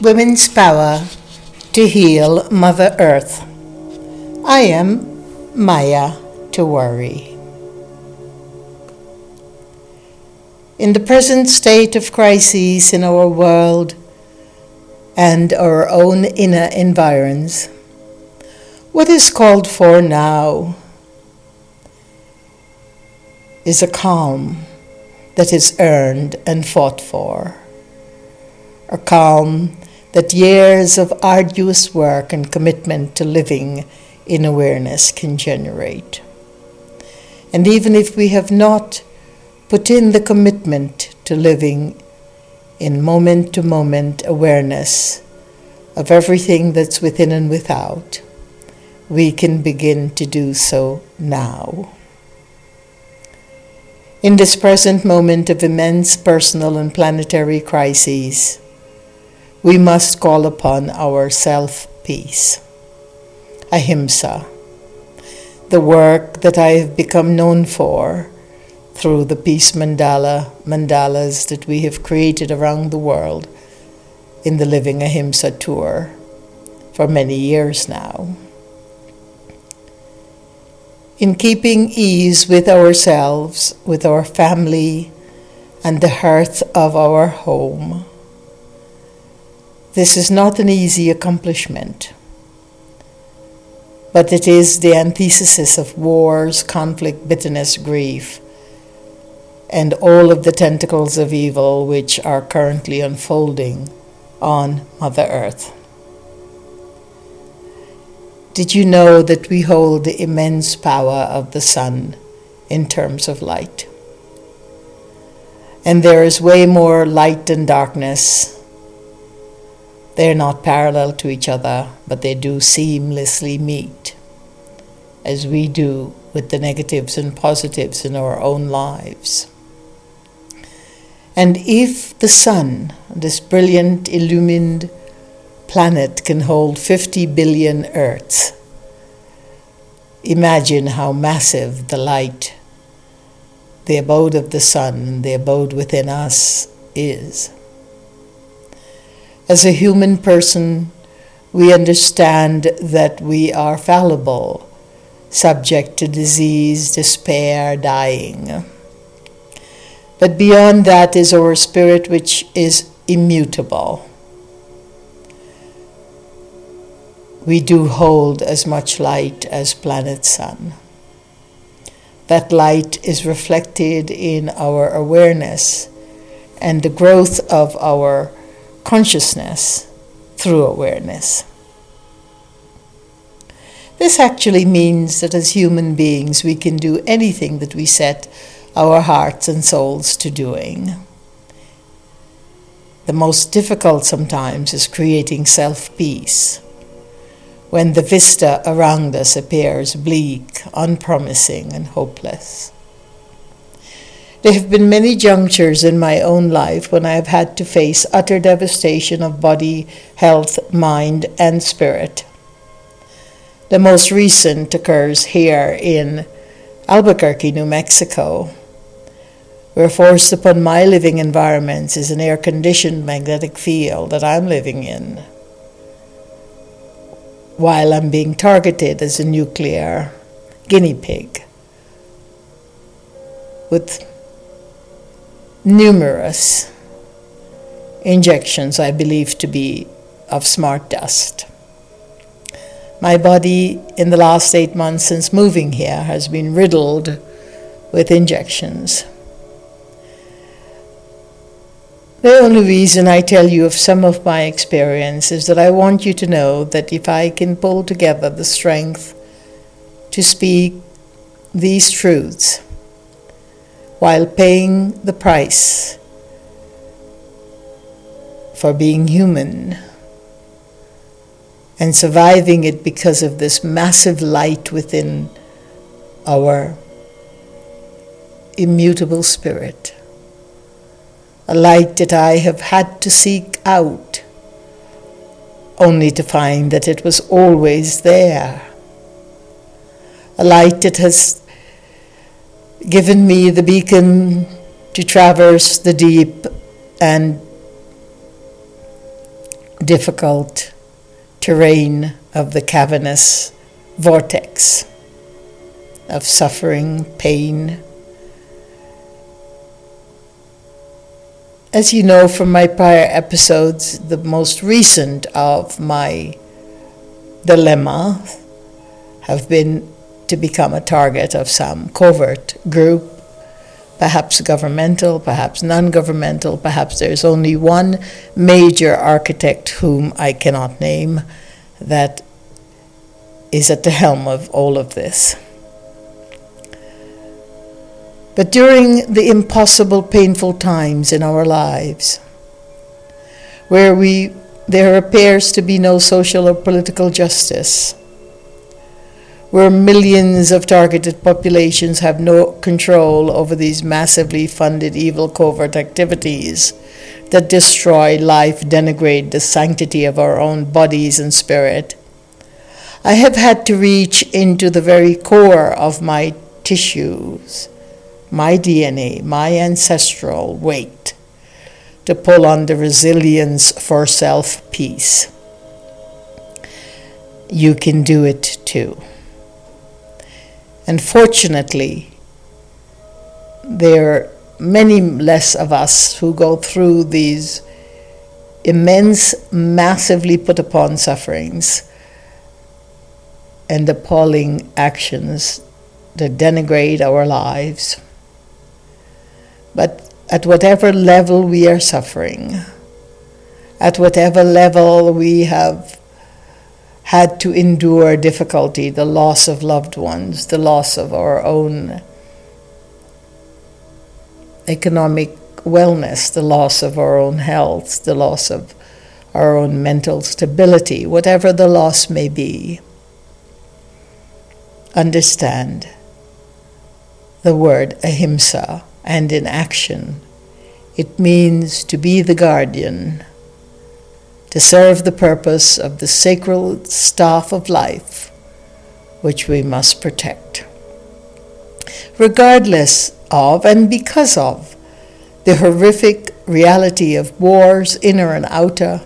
Women's Power to Heal Mother Earth. I am Maya Tiwari. In the present state of crises in our world and our own inner environs, what is called for now is a calm that is earned and fought for. A calm that years of arduous work and commitment to living in awareness can generate. And even if we have not put in the commitment to living in moment to moment awareness of everything that's within and without, we can begin to do so now. In this present moment of immense personal and planetary crises, we must call upon our self peace. Ahimsa, the work that I have become known for through the peace mandala, mandalas that we have created around the world in the Living Ahimsa tour for many years now. In keeping ease with ourselves, with our family, and the hearth of our home this is not an easy accomplishment, but it is the antithesis of wars, conflict, bitterness, grief, and all of the tentacles of evil which are currently unfolding on Mother Earth. Did you know that we hold the immense power of the sun in terms of light? And there is way more light than darkness they're not parallel to each other, but they do seamlessly meet, as we do with the negatives and positives in our own lives. And if the sun, this brilliant illumined planet, can hold 50 billion Earths, imagine how massive the light, the abode of the sun, the abode within us is. As a human person, we understand that we are fallible, subject to disease, despair, dying. But beyond that is our spirit, which is immutable. We do hold as much light as planet Sun. That light is reflected in our awareness and the growth of our consciousness through awareness. This actually means that as human beings we can do anything that we set our hearts and souls to doing. The most difficult sometimes is creating self peace when the vista around us appears bleak, unpromising, and hopeless. There have been many junctures in my own life when I have had to face utter devastation of body, health, mind, and spirit. The most recent occurs here in Albuquerque, New Mexico, where forced upon my living environments is an air conditioned magnetic field that I'm living in, while I'm being targeted as a nuclear guinea pig with numerous injections I believe to be of smart dust. My body, in the last eight months since moving here, has been riddled with injections. The only reason I tell you of some of my experience is that I want you to know that if I can pull together the strength to speak these truths, while paying the price for being human and surviving it because of this massive light within our immutable spirit. A light that I have had to seek out, only to find that it was always there. A light that has given me the beacon to traverse the deep and difficult terrain of the cavernous vortex of suffering, pain. As you know from my prior episodes, the most recent of my dilemma have been to become a target of some covert group, perhaps governmental, perhaps non governmental, perhaps there's only one major architect whom I cannot name that is at the helm of all of this. But during the impossible, painful times in our lives, where we, there appears to be no social or political justice, where millions of targeted populations have no control over these massively funded evil covert activities that destroy life, denigrate the sanctity of our own bodies and spirit. I have had to reach into the very core of my tissues, my DNA, my ancestral weight, to pull on the resilience for self peace. You can do it too. And fortunately, there are many less of us who go through these immense, massively put upon sufferings and appalling actions that denigrate our lives. But at whatever level we are suffering, at whatever level we have had to endure difficulty, the loss of loved ones, the loss of our own economic wellness, the loss of our own health, the loss of our own mental stability, whatever the loss may be. Understand the word ahimsa and in action. It means to be the guardian to serve the purpose of the sacred staff of life, which we must protect. Regardless of and because of the horrific reality of wars, inner and outer,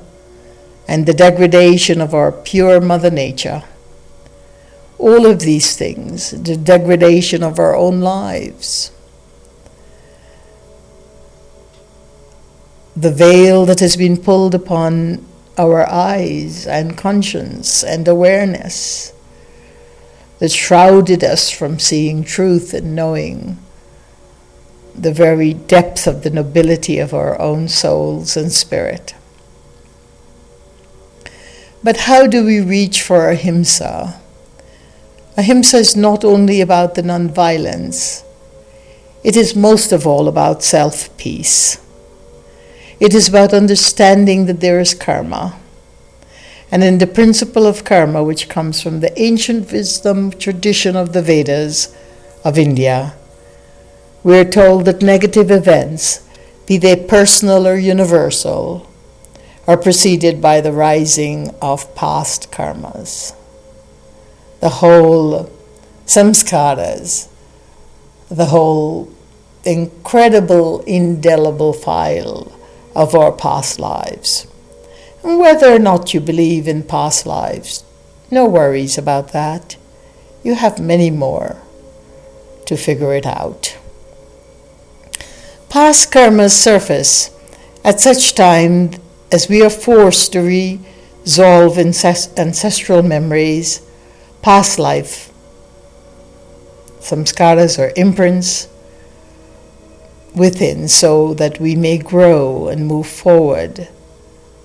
and the degradation of our pure Mother Nature, all of these things, the degradation of our own lives, the veil that has been pulled upon our eyes and conscience and awareness that shrouded us from seeing truth and knowing the very depth of the nobility of our own souls and spirit. But how do we reach for ahimsa? Ahimsa is not only about the nonviolence, it is most of all about self peace. It is about understanding that there is karma. And in the principle of karma, which comes from the ancient wisdom tradition of the Vedas of India, we are told that negative events, be they personal or universal, are preceded by the rising of past karmas. The whole samskaras, the whole incredible indelible file of our past lives. And whether or not you believe in past lives, no worries about that. You have many more to figure it out. Past karmas surface at such time as we are forced to resolve ancestral memories, past life, samskaras or imprints, within so that we may grow and move forward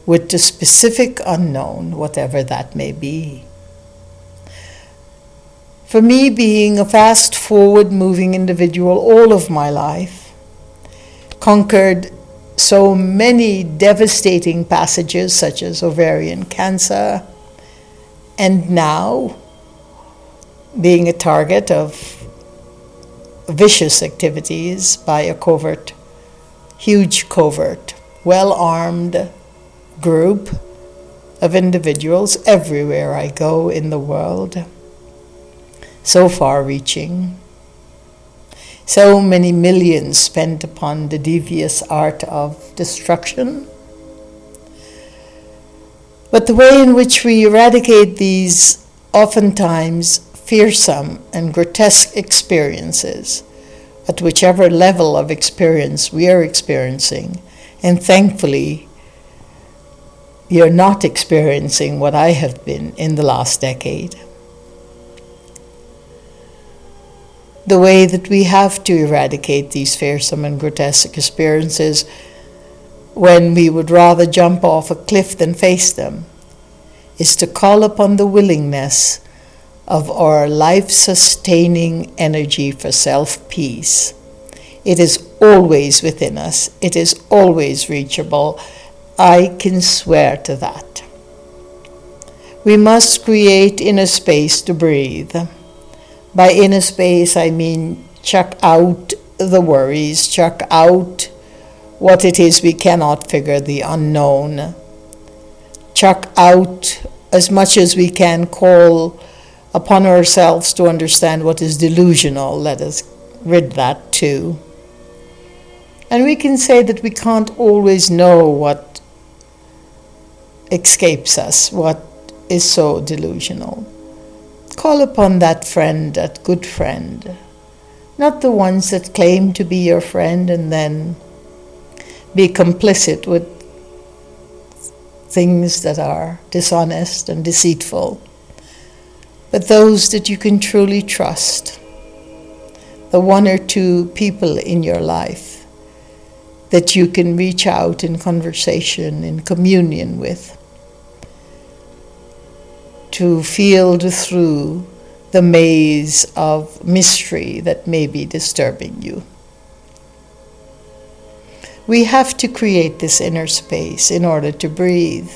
with the specific unknown, whatever that may be. For me, being a fast forward moving individual all of my life, conquered so many devastating passages such as ovarian cancer, and now being a target of vicious activities by a covert, huge covert, well armed group of individuals everywhere I go in the world. So far reaching. So many millions spent upon the devious art of destruction. But the way in which we eradicate these oftentimes fearsome and grotesque experiences, at whichever level of experience we are experiencing, and thankfully, you're not experiencing what I have been in the last decade. The way that we have to eradicate these fearsome and grotesque experiences when we would rather jump off a cliff than face them is to call upon the willingness of our life sustaining energy for self peace. It is always within us, it is always reachable. I can swear to that. We must create inner space to breathe. By inner space, I mean chuck out the worries, chuck out what it is we cannot figure, the unknown. Chuck out as much as we can, call upon ourselves to understand what is delusional. Let us rid that too. And we can say that we can't always know what escapes us, what is so delusional. Call upon that friend, that good friend, not the ones that claim to be your friend and then be complicit with things that are dishonest and deceitful, but those that you can truly trust, the one or two people in your life that you can reach out in conversation, in communion with, to feel through the maze of mystery that may be disturbing you. We have to create this inner space in order to breathe.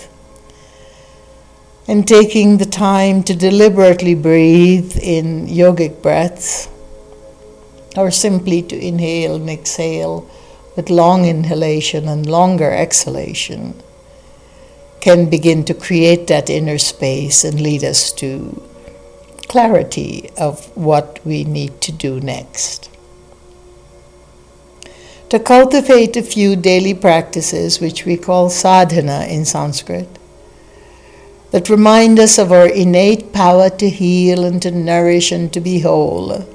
And taking the time to deliberately breathe in yogic breaths, or simply to inhale and exhale with long inhalation and longer exhalation, can begin to create that inner space and lead us to clarity of what we need to do next. To cultivate a few daily practices, which we call sadhana in Sanskrit, that remind us of our innate power to heal and to nourish and to be whole.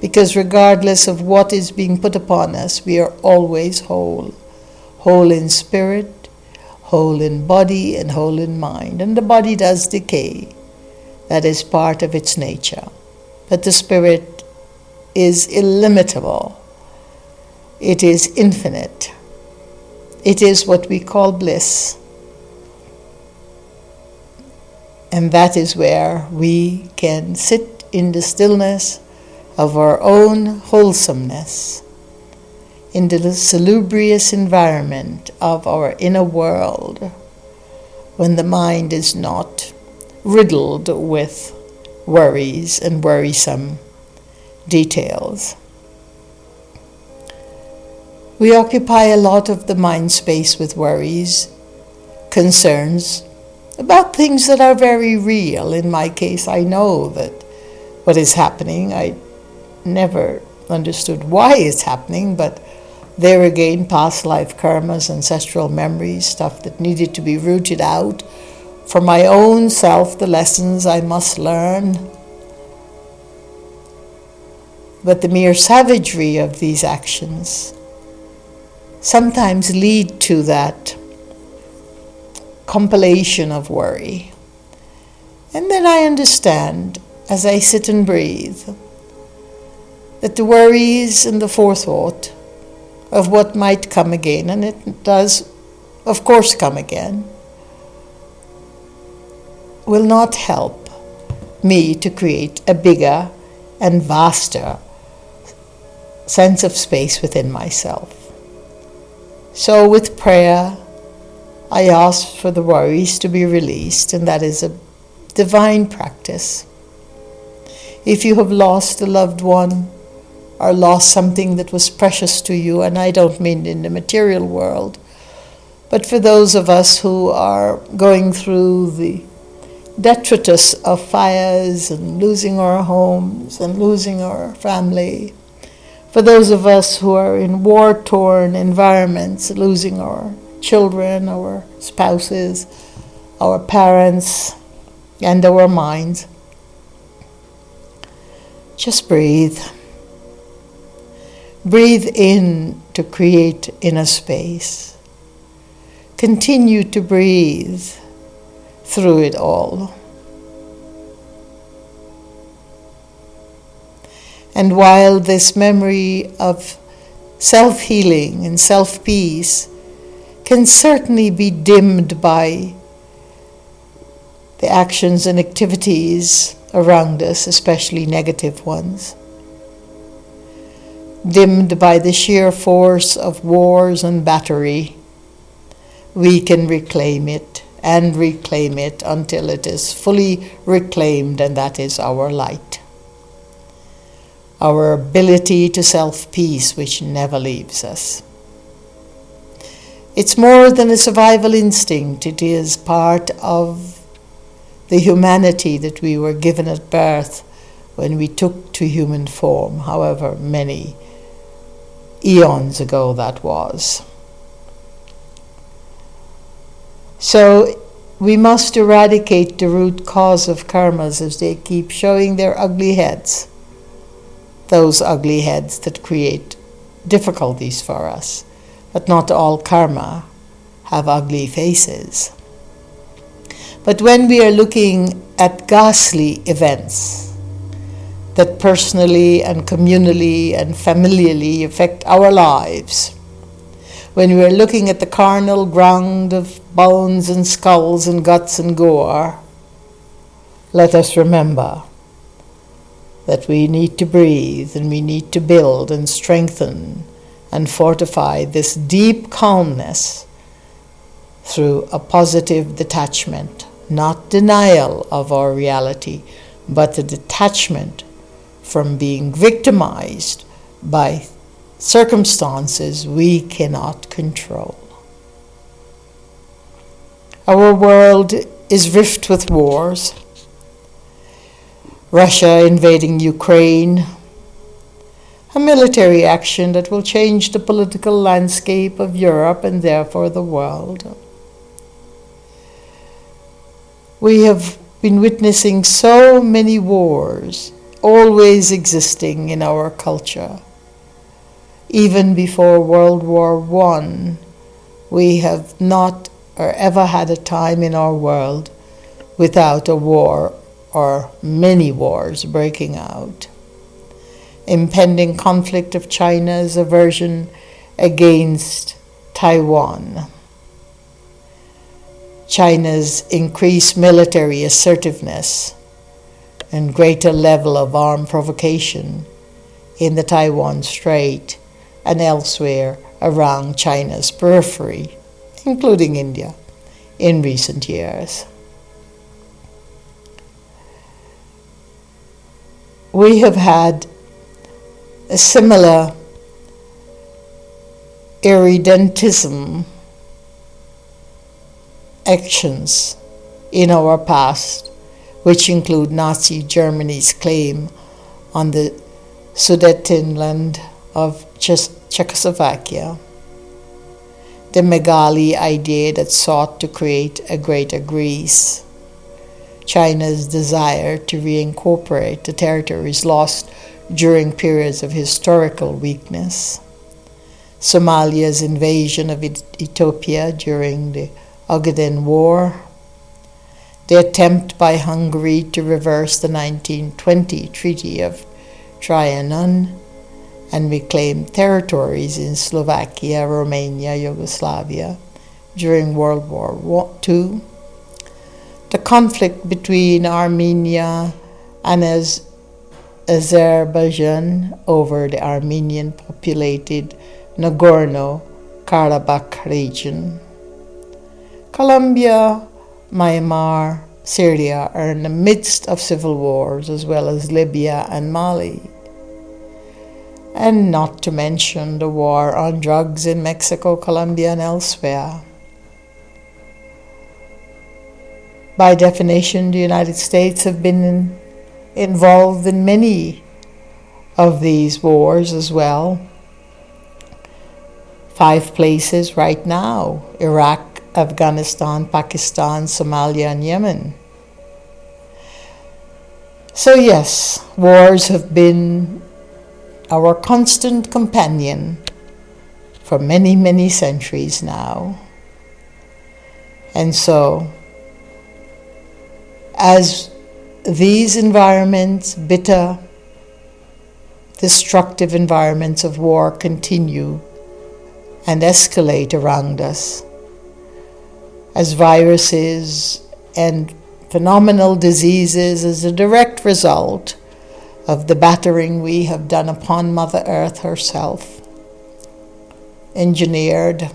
Because regardless of what is being put upon us, we are always whole. Whole in spirit, whole in body, and whole in mind. And the body does decay, that is part of its nature. But the spirit is illimitable it is infinite. It is what we call bliss. And that is where we can sit in the stillness of our own wholesomeness, in the salubrious environment of our inner world, when the mind is not riddled with worries and worrisome details. We occupy a lot of the mind space with worries, concerns about things that are very real. In my case, I know that what is happening, I never understood why it's happening, but there again, past life karmas, ancestral memories, stuff that needed to be rooted out. For my own self, the lessons I must learn. But the mere savagery of these actions sometimes lead to that compilation of worry. And then I understand as I sit and breathe that the worries and the forethought of what might come again, and it does, of course, come again, will not help me to create a bigger and vaster sense of space within myself. So, with prayer, I ask for the worries to be released, and that is a divine practice. If you have lost a loved one or lost something that was precious to you, and I don't mean in the material world, but for those of us who are going through the detritus of fires and losing our homes and losing our family, for those of us who are in war torn environments, losing our children, our spouses, our parents, and our minds. Just breathe. Breathe in to create inner space. Continue to breathe through it all. And while this memory of self healing and self peace can certainly be dimmed by the actions and activities around us, especially negative ones, dimmed by the sheer force of wars and battery, we can reclaim it and reclaim it until it is fully reclaimed, and that is our light our ability to self peace, which never leaves us. It's more than a survival instinct, it is part of the humanity that we were given at birth when we took to human form, however many eons ago that was. So we must eradicate the root cause of karmas as they keep showing their ugly heads those ugly heads that create difficulties for us. But not all karma have ugly faces. But when we are looking at ghastly events that personally and communally and familially affect our lives, when we are looking at the charnel ground of bones and skulls and guts and gore, let us remember that we need to breathe and we need to build and strengthen and fortify this deep calmness through a positive detachment, not denial of our reality, but a detachment from being victimized by circumstances we cannot control. Our world is rift with wars Russia invading Ukraine, a military action that will change the political landscape of Europe and therefore the world. We have been witnessing so many wars always existing in our culture. Even before World War I, we have not or ever had a time in our world without a war or many wars breaking out. Impending conflict of China's aversion against Taiwan. China's increased military assertiveness and greater level of armed provocation in the Taiwan Strait and elsewhere around China's periphery, including India, in recent years. we have had similar irredentism actions in our past, which include Nazi Germany's claim on the Sudetenland of Czechoslovakia, the Megali idea that sought to create a greater Greece China's desire to reincorporate the territories lost during periods of historical weakness, Somalia's invasion of Ethiopia during the Ogaden War, the attempt by Hungary to reverse the 1920 Treaty of Trianon and reclaim territories in Slovakia, Romania, Yugoslavia during World War II, the conflict between Armenia and Az- Azerbaijan over the Armenian populated Nagorno Karabakh region. Colombia, Myanmar, Syria are in the midst of civil wars, as well as Libya and Mali. And not to mention the war on drugs in Mexico, Colombia, and elsewhere. by definition, the United States have been involved in many of these wars as well. Five places right now Iraq, Afghanistan, Pakistan, Somalia, and Yemen. So, yes, wars have been our constant companion for many, many centuries now. And so, as these environments, bitter, destructive environments of war, continue and escalate around us, as viruses and phenomenal diseases as a direct result of the battering we have done upon Mother Earth herself, engineered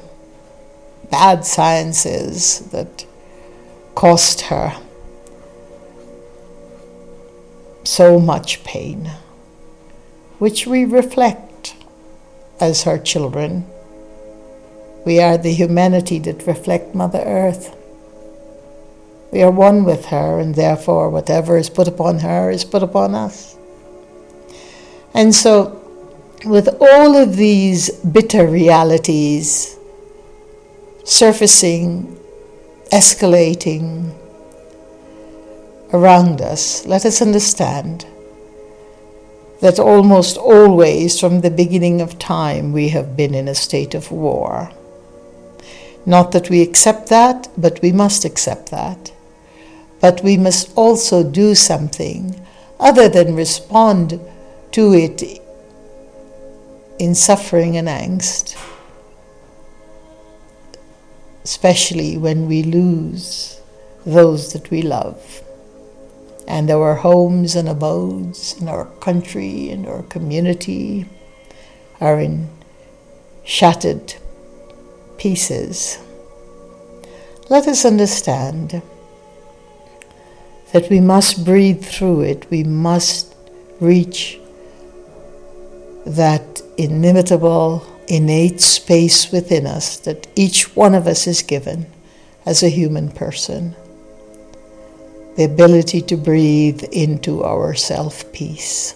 bad sciences that cost her so much pain, which we reflect as her children. We are the humanity that reflect Mother Earth. We are one with her, and therefore, whatever is put upon her is put upon us. And so, with all of these bitter realities surfacing, escalating, around us, let us understand that almost always from the beginning of time we have been in a state of war. Not that we accept that, but we must accept that. But we must also do something other than respond to it in suffering and angst, especially when we lose those that we love and our homes and abodes and our country and our community are in shattered pieces. Let us understand that we must breathe through it, we must reach that inimitable, innate space within us that each one of us is given as a human person the ability to breathe into our self peace,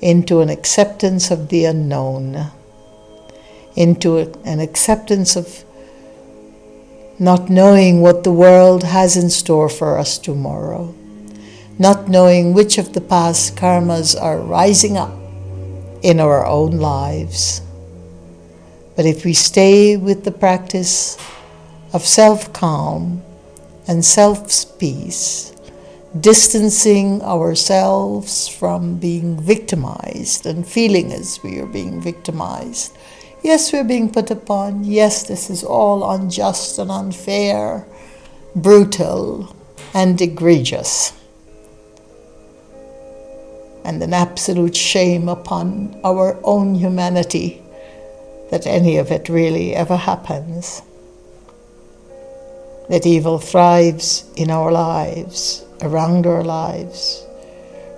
into an acceptance of the unknown, into an acceptance of not knowing what the world has in store for us tomorrow, not knowing which of the past karmas are rising up in our own lives. But if we stay with the practice of self calm, and self peace, distancing ourselves from being victimized and feeling as we are being victimized. Yes, we're being put upon. Yes, this is all unjust and unfair, brutal and egregious. And an absolute shame upon our own humanity that any of it really ever happens that evil thrives in our lives, around our lives,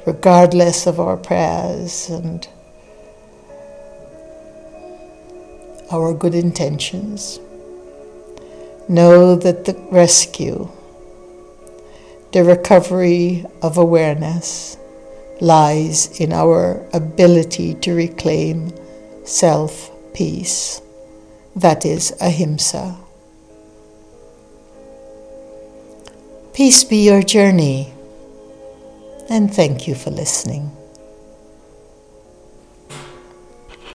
regardless of our prayers and our good intentions. Know that the rescue, the recovery of awareness, lies in our ability to reclaim self peace. That is ahimsa. Peace be your journey, and thank you for listening.